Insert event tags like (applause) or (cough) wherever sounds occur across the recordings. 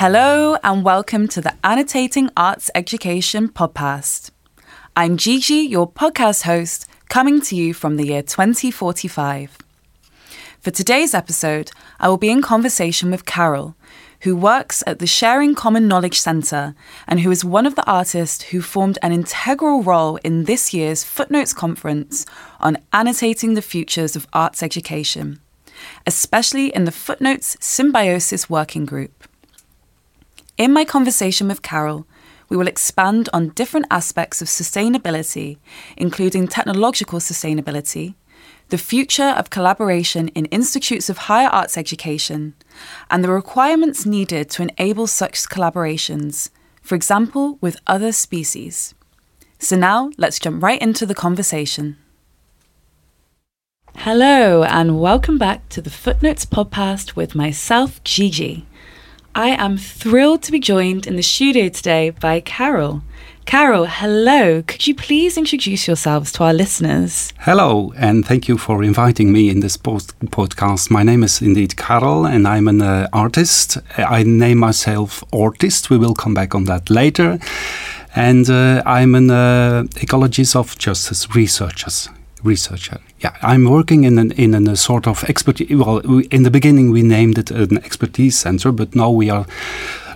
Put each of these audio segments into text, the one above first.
Hello, and welcome to the Annotating Arts Education podcast. I'm Gigi, your podcast host, coming to you from the year 2045. For today's episode, I will be in conversation with Karel, who works at the Sharing Common Knowledge Centre and who is one of the artists who formed an integral role in this year's Footnotes Conference on annotating the futures of arts education, especially in the Footnotes Symbiosis Working Group. In my conversation with Karel, we will expand on different aspects of sustainability, including technological sustainability, the future of collaboration in institutes of higher arts education, and the requirements needed to enable such collaborations, for example, with other species. So now let's jump right into the conversation. Hello, and welcome back to the Footnotes podcast with myself, Gigi. I am thrilled to be joined in the studio today by Karel. Karel, hello. Could you please introduce yourselves to our listeners? Hello, and thank you for inviting me in this post- podcast. My name is indeed Karel, and I'm an uh, artist. I name myself Artist. We will come back on that later. And uh, I'm an uh, ecologist of justice researchers researcher. Yeah, I'm working in an, in a sort of expertise. Well, we, in the beginning we named it an expertise center, but now we are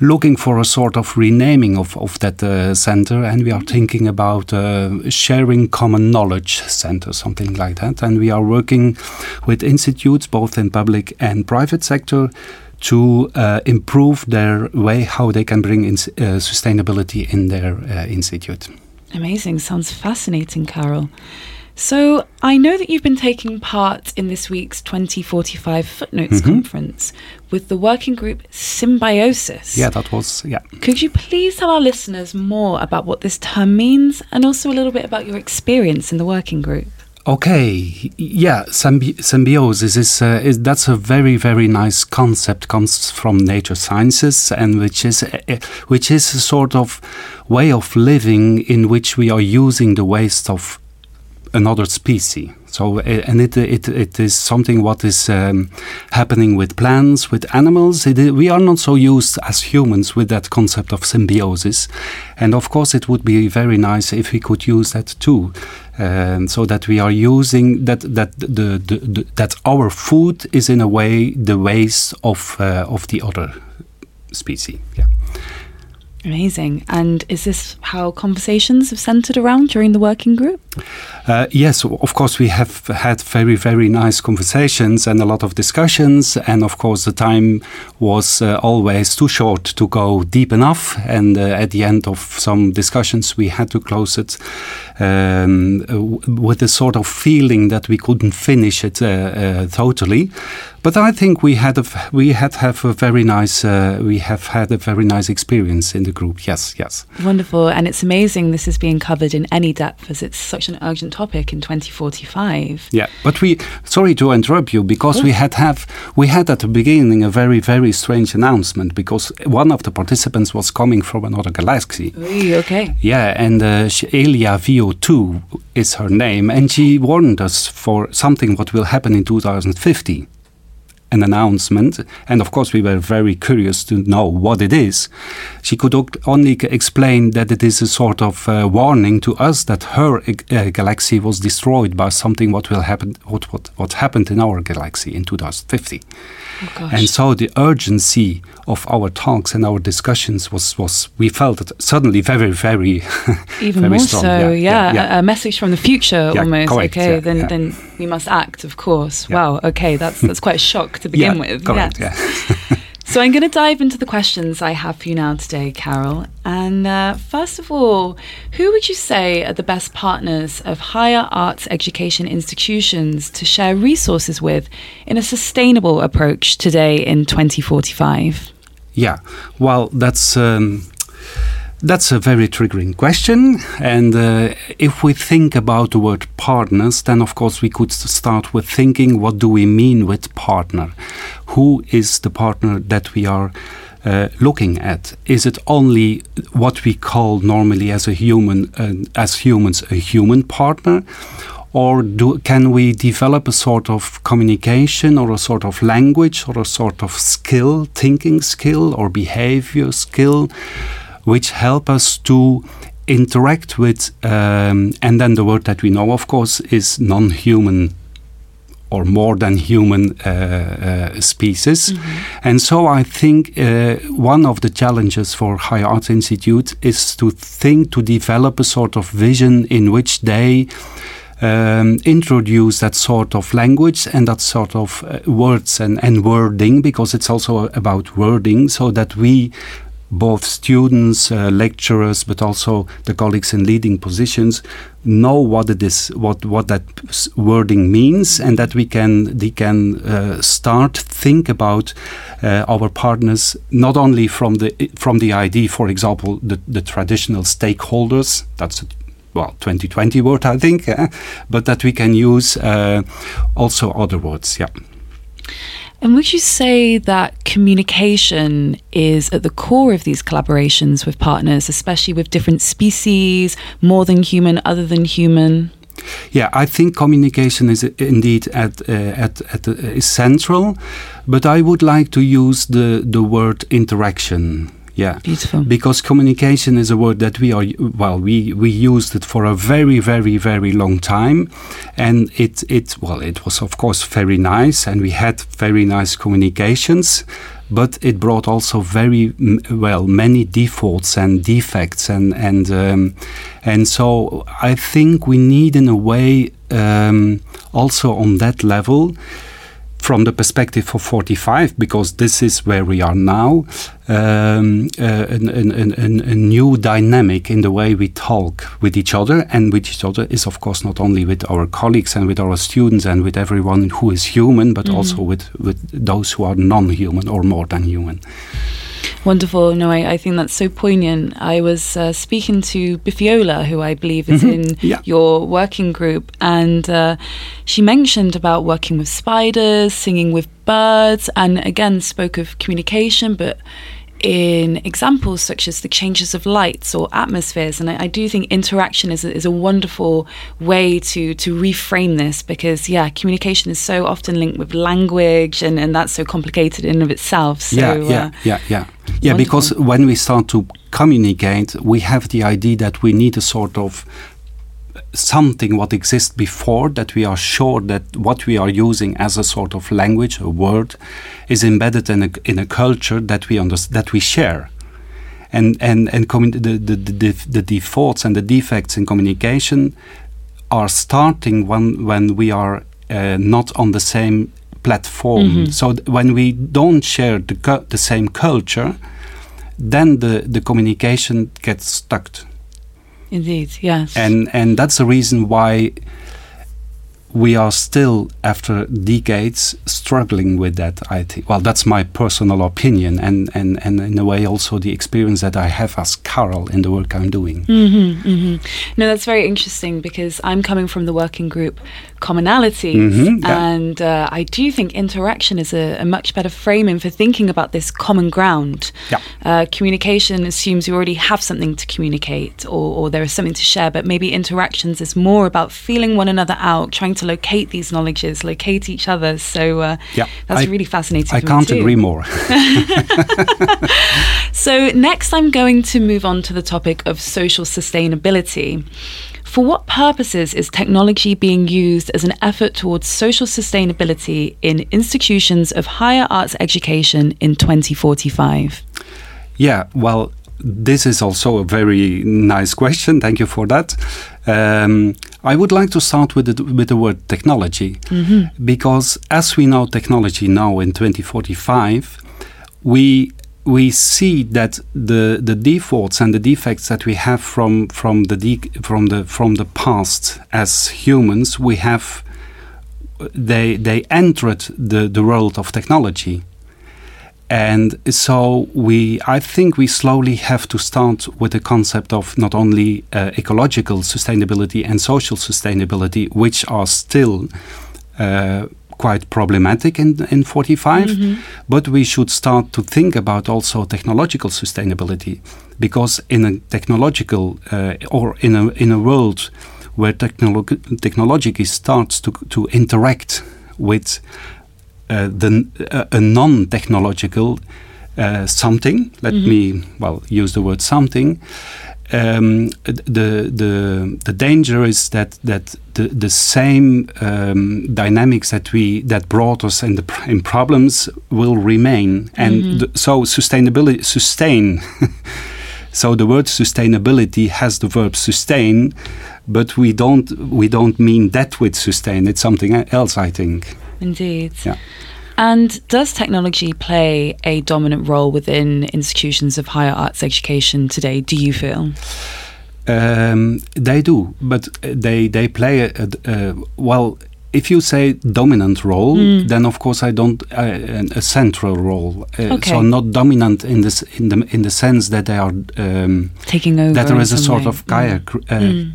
looking for a sort of renaming of, of that uh, center and we are thinking about uh, sharing common knowledge center something like that and we are working with institutes both in public and private sector to uh, improve their way how they can bring in, uh, sustainability in their uh, institute amazing sounds fascinating karel so, I know that you've been taking part in this week's 2045 Footnotes mm-hmm. conference with the working group Symbiosis. Yeah, that was, yeah. Could you please tell our listeners more about what this term means and also a little bit about your experience in the working group? Okay, yeah, symbi- symbiosis is, uh, is, that's a very very nice concept. Comes from nature sciences, and which is uh, which is a sort of way of living in which we are using the waste of another species. So, eh, and it, it, it is something what is um, happening with plants, with animals. It, we are not so used as humans with that concept of symbiosis. And of course, it would be very nice if we could use that too. Um, so that we are using that that the, the, the, that our food is in a way the waste of uh, of the other species. Yeah. Amazing. And is this how conversations have centered around during the working group? Uh, yes, of course, we have had very, very nice conversations and a lot of discussions. And of course, the time was uh, always too short to go deep enough. And uh, at the end of some discussions, we had to close it um, with a sort of feeling that we couldn't finish it uh, uh, totally. But I think we had a, we had have a very nice uh, we have had a very nice experience in the group. Yes, yes. Wonderful, and it's amazing this is being covered in any depth as it's such an urgent topic in 2045. Yeah, but we sorry to interrupt you because we had have we had at the beginning a very very strange announcement because one of the participants was coming from another galaxy. Oy, okay. Yeah, and uh, Elia VO2 is her name, and she warned us for something what will happen in 2050 an announcement, and of course we were very curious to know what it is. She could only explain that it is a sort of uh, warning to us that her uh, galaxy was destroyed by something what will happen, what what what happened in our galaxy in 2050. Oh and so the urgency of our talks and our discussions was was we felt it suddenly very very (laughs) even very more strong. so yeah, yeah, yeah, A, a, message from the future almost. correct, okay then then we must act of course. Wow okay that's that's quite a shock to begin with correct, yeah (laughs) So I'm going to dive into the questions I have for you now today, Karel. And uh, first of all, who would you say are the best partners of higher arts education institutions to share resources with in a sustainable approach today in 2045? Yeah, well, that's. Um, that's a very triggering question. And uh, if we think about the word partners, then of course we could start with thinking what do we mean with partner? Who is the partner that we are uh, looking at? Is it only what we call normally as a human, uh, as humans, a human partner? or do, can we develop a sort of communication or a sort of language or a sort of skill, thinking skill or behavior skill, which help us to interact with, um, and then the word that we know, of course, is non human or more than human uh, uh, species. Mm-hmm. And so I think uh, one of the challenges for High Arts Institute is to think to develop a sort of vision in which they um, introduce that sort of language and that sort of uh, words and, and wording because it's also about wording so that we both students, uh, lecturers, but also the colleagues in leading positions know what it is, what what that wording means, and that we can they can uh, start think about uh, our partners not only from the from the ID, for example, the the traditional stakeholders. That's a, well, 2020 word, I think, eh? (laughs) but that we can use uh, also other words. Yeah. And would you say that communication is at the core of these collaborations with partners, especially with different species, more than human, other than human? Yeah, I think communication is indeed at uh, at, at uh, is central, but I would like to use the the word interaction yeah. Beautiful. Because communication is a word that we are well we we used it for a very very very long time. And it it well it was of course very nice. And we had very nice communications. But it brought also very well many defaults and defects. And and um, and so I think we need in a way um, also on that level from the perspective of 45, because this is where we are now, um, uh, an, an, an, a new dynamic in the way we talk with each other and with each other is, of course, not only with our colleagues and with our students and with everyone who is human, but mm -hmm. also with, with those who are non human or more than human. Wonderful. No, I, I think that's so poignant. I was uh, speaking to Bifiola, who I believe is mm-hmm. in yeah. your working group, and uh, she mentioned about working with spiders, singing with birds, and again spoke of communication, but in examples such as the changes of lights or atmospheres. And I, I, do think interaction is a, is a wonderful way to, to reframe this because, yeah, communication is so often linked with language and, and that's so complicated in of itself. So, yeah, yeah, uh, yeah, yeah. Yeah, wonderful. because when we start to communicate, we have the idea that we need a sort of something what exists before that we are sure that what we are using as a sort of language, a word, is embedded in a, in a culture that we under, that we share. And and and the, the, the, the defaults and the defects in communication are starting when when we are uh, not on the same platform. Mm -hmm. So when we don't share the the same culture, then the the communication gets stuck. Indeed, yes. And and that's the reason why we are still, after decades, struggling with that. I think. Well, that's my personal opinion, and, and, and in a way also the experience that I have as Karel in the work I'm doing. Mm-hmm, mm-hmm. No, that's very interesting because I'm coming from the working group commonalities, mm-hmm, yeah. and uh, I do think interaction is a, a, much better framing for thinking about this common ground. Yeah. Uh, communication assumes you already have something to communicate, or, or there is something to share, but maybe interactions is more about feeling one another out, trying to locate these knowledges, locate each other. So uh, yeah, that's I, really fascinating. I can't agree more. (laughs) (laughs) so next, I'm going to move on to the topic of social sustainability. For what purposes is technology being used as an effort towards social sustainability in institutions of higher arts education in 2045? Yeah, well, this is also a very nice question. Thank you for that. Um, I would like to start with the, with the word technology mm-hmm. because, as we know technology now in 2045, we we see that the the defaults and the defects that we have from from the de- from the from the past as humans, we have they they entered the the world of technology. And so we, I think we slowly have to start with the concept of not only uh, ecological sustainability and social sustainability, which are still uh, quite problematic in, in 45, mm-hmm. but we should start to think about also technological sustainability, because in a technological uh, or in a in a world where technolog- technology starts to, to interact with uh, the, uh, a non technological uh, something, let Mhm. me, well, use the word something. Um, the the the danger is that that the the same um, dynamics that we that brought us in the in problems will remain, and Mhm. the, so sustainability sustain. (laughs) so the word sustainability has the verb sustain, but we don't we don't mean that with sustain. It's something else, I think. Indeed. Yeah. And does technology play a dominant role within institutions of higher arts education today, do you feel? Um, they do, but they they play a, a, a well. If you say dominant role, Mm. then of course I don't uh, a central role. Uh, Okay. So not dominant in this in the in the sense that they are um, Taking over. that there is a sort way? of kayak uh, Mm.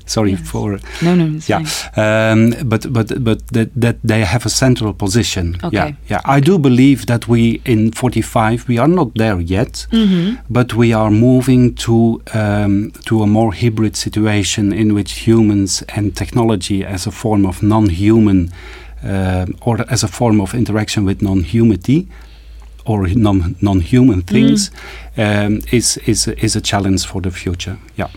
(laughs) Sorry Yes. for No, no, it's yeah. um, but but but that, that they have a central position. Okay. Yeah, yeah. I do believe that we in 45 we are not there yet Mhm. but we are moving to um, to a more hybrid situation in which humans and technology as a form of non-human uh, or as a form of interaction with non-humanity or non non-human things um, is is is a challenge for the future. Yeah.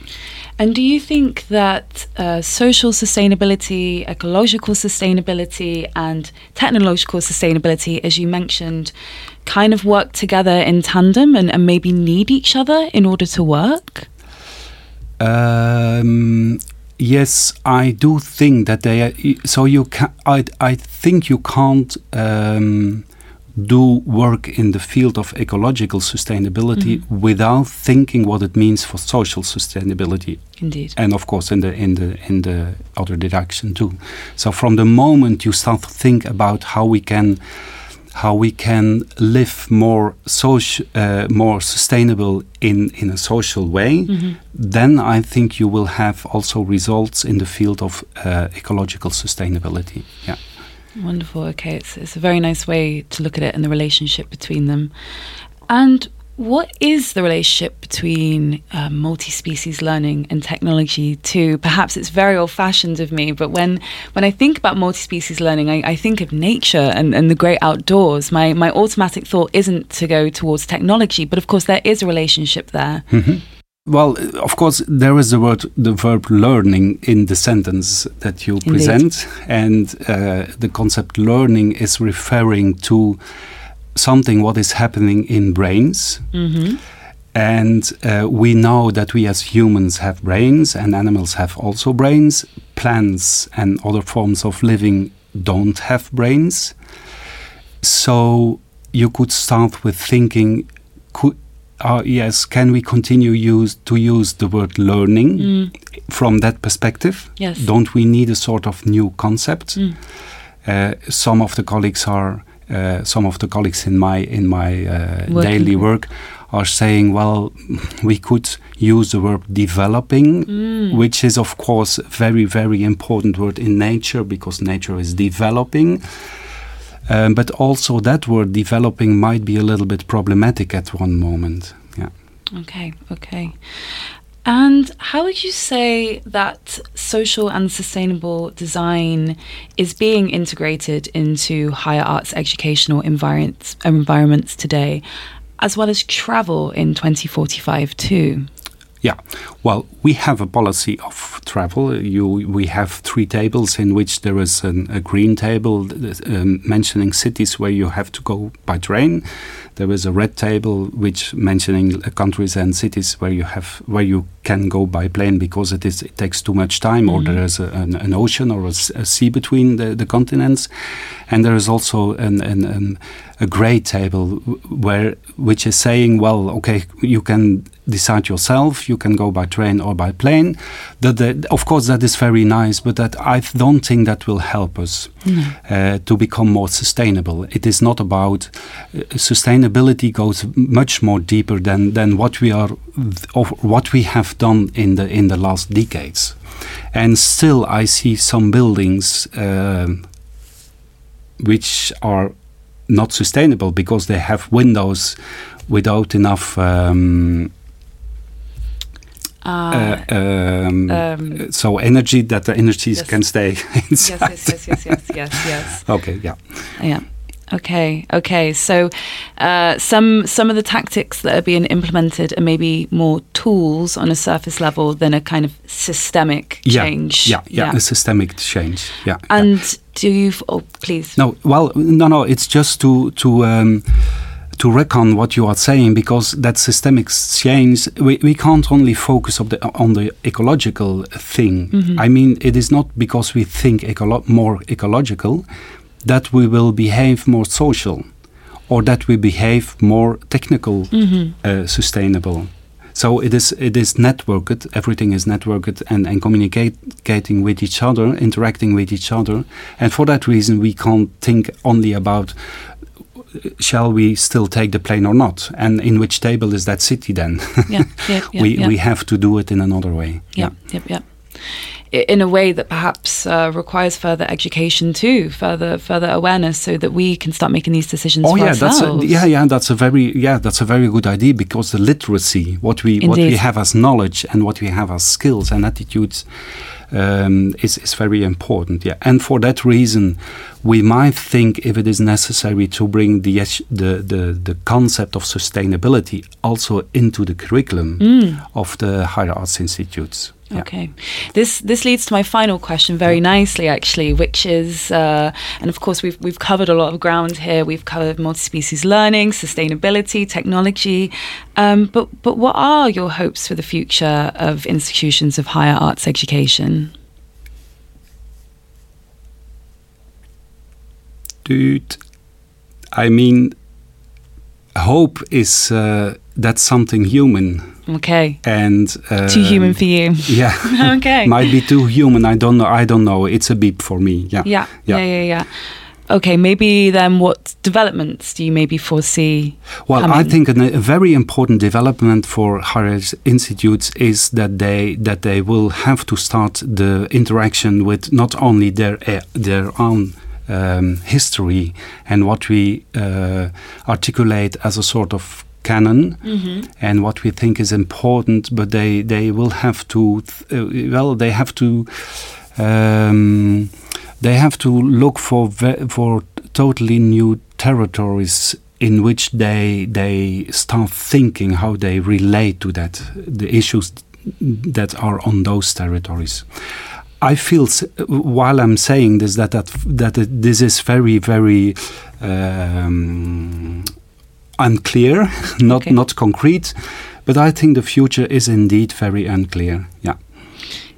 And do you think that uh, social sustainability, ecological sustainability, and technological sustainability, as you mentioned, kind of work together in tandem and, and maybe need each other in order to work? Um, yes, I do think that they. Are, so you can. I I think you can't um, do work in the field of ecological sustainability Mhm. without thinking what it means for social sustainability, Indeed. and of course in the in the in the other direction too. So from the moment you start to think about how we can how we can live more social, uh, more sustainable in in a social way, Mhm. then I think you will have also results in the field of uh, ecological sustainability. Yeah. Wonderful. Okay, it's, it's a very nice way to look at it and the relationship between them. And what is the relationship between uh, multi species learning and technology, too? Perhaps it's very old fashioned of me, but when, when I think about multi species learning, I, I think of nature and, and the great outdoors. My, my automatic thought isn't to go towards technology, but of course, there is a relationship there. Mhm. Well, of course, there is the word, the verb learning in the sentence that you Indeed. present, and uh, the concept learning is referring to something what is happening in brains. hmm And uh, we know that we as humans have brains, and animals have also brains. Plants and other forms of living don't have brains. So you could start with thinking, could, uh, yes, can we continue use to use the word learning Mm. from that perspective? Yes. Don't we need a sort of new concept? Mm. Uh, some of the colleagues are uh, some of the colleagues in my in my uh, daily work are saying, well, we could use the word developing, Mm. which is of course a very very important word in nature because nature is developing. Um, but also that word developing might be a little bit problematic at one moment. Yeah. Okay, okay. And how would you say that social and sustainable design is being integrated into higher arts educational environments, environments today, as well as travel in 2045 too? Yeah, well, we have a policy of travel. You, we have three tables in which there is an, a green table um, mentioning cities where you have to go by train. There is a red table which mentioning uh, countries and cities where you have where you can go by plane because it is it takes too much time, or Mhm. there is a, an, an ocean or a sea between the, the continents. And there is also an, an, an, a grade table where which is saying, well, okay, you can decide yourself. You can go by train or by plane. That, that of course that is very nice, but that I don't think that will help us No. uh, to become more sustainable. It is not about uh, sustainability goes much more deeper than than what we are of what we have done in the in the last decades. And still, I see some buildings um which are not sustainable because they have windows without enough. Um, Uh, um, um, so energy that the energies yes. can stay (laughs) inside. Yes, yes, yes, yes, yes, yes. okay, yeah. Yeah. Okay, okay. So uh, some some of the tactics that are being implemented are maybe more tools on a surface level than a kind of systemic yeah, change. Yeah, yeah, yeah, a systemic change. Yeah. And yeah. do you? Oh, please. No, well, no, no. It's just to to. Um, to reckon what you are saying because that systemic change we, we can't only focus on the, on the ecological thing mm -hmm. i mean it is not because we think ecolo more ecological that we will behave more social or that we behave more technical mm -hmm. uh, sustainable so it is it is networked everything is networked and, and communicating with each other interacting with each other and for that reason we can't think only about shall we still take the plane or not? And in which table is that city then? yeah, yeah, (laughs) yeah, we we have to do it in another way. Yeah, yeah, yeah. In a way that perhaps uh, requires further education too, further further awareness, so that we can start making these decisions. Oh yeah, ourselves. that's a, yeah, yeah, that's a very yeah, that's a very good idea because the literacy, what we Indeed. what we have as knowledge and what we have as skills and attitudes, um, is, is very important. Yeah, and for that reason, we might think if it is necessary to bring the the the, the concept of sustainability also into the curriculum mm. of the higher arts institutes. Yeah. Okay, this this leads to my final question very nicely, actually, which is, uh, and of course we've we've covered a lot of ground here. We've covered multi-species learning, sustainability, technology, um, but but what are your hopes for the future of institutions of higher arts education? Dude, I mean, hope is uh, that's something human Okay. And uh, too human for you. Yeah. (laughs) okay. (laughs) Might be too human. I don't know. I don't know. It's a beep for me. Yeah. Yeah. Yeah. Yeah. Yeah. yeah. Okay, maybe then what developments do you maybe foresee? Well, coming? I think a very important development for higher institutes is that they that they will have to start the interaction with not only their uh, their own um, history and what we uh, articulate as a sort of canon mm-hmm. and what we think is important, but they they will have to uh, well they have to um, they have to look for ve- for totally new territories in which they they start thinking how they relate to that the issues that are on those territories. I feel while I'm saying this that that that this is very very um, unclear, (laughs) not okay. not concrete. But I think the future is indeed very unclear. Yeah.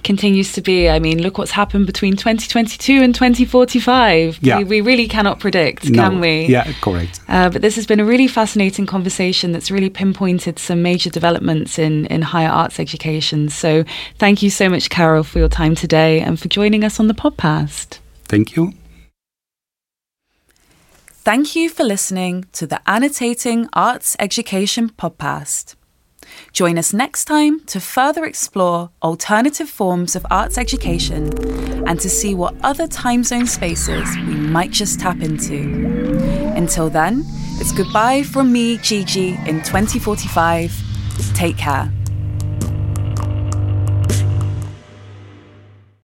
Continues to be. I mean, look what's happened between 2022 and 2045. Yeah. We, we really cannot predict, no. can we? Yeah, correct. Uh, but this has been a really fascinating conversation that's really pinpointed some major developments in, in higher arts education. So thank you so much, Karel, for your time today and for joining us on the podcast. Thank you. Thank you for listening to the Annotating Arts Education podcast. Join us next time to further explore alternative forms of arts education and to see what other time zone spaces we might just tap into. Until then, it's goodbye from me, Gigi, in 2045. Take care.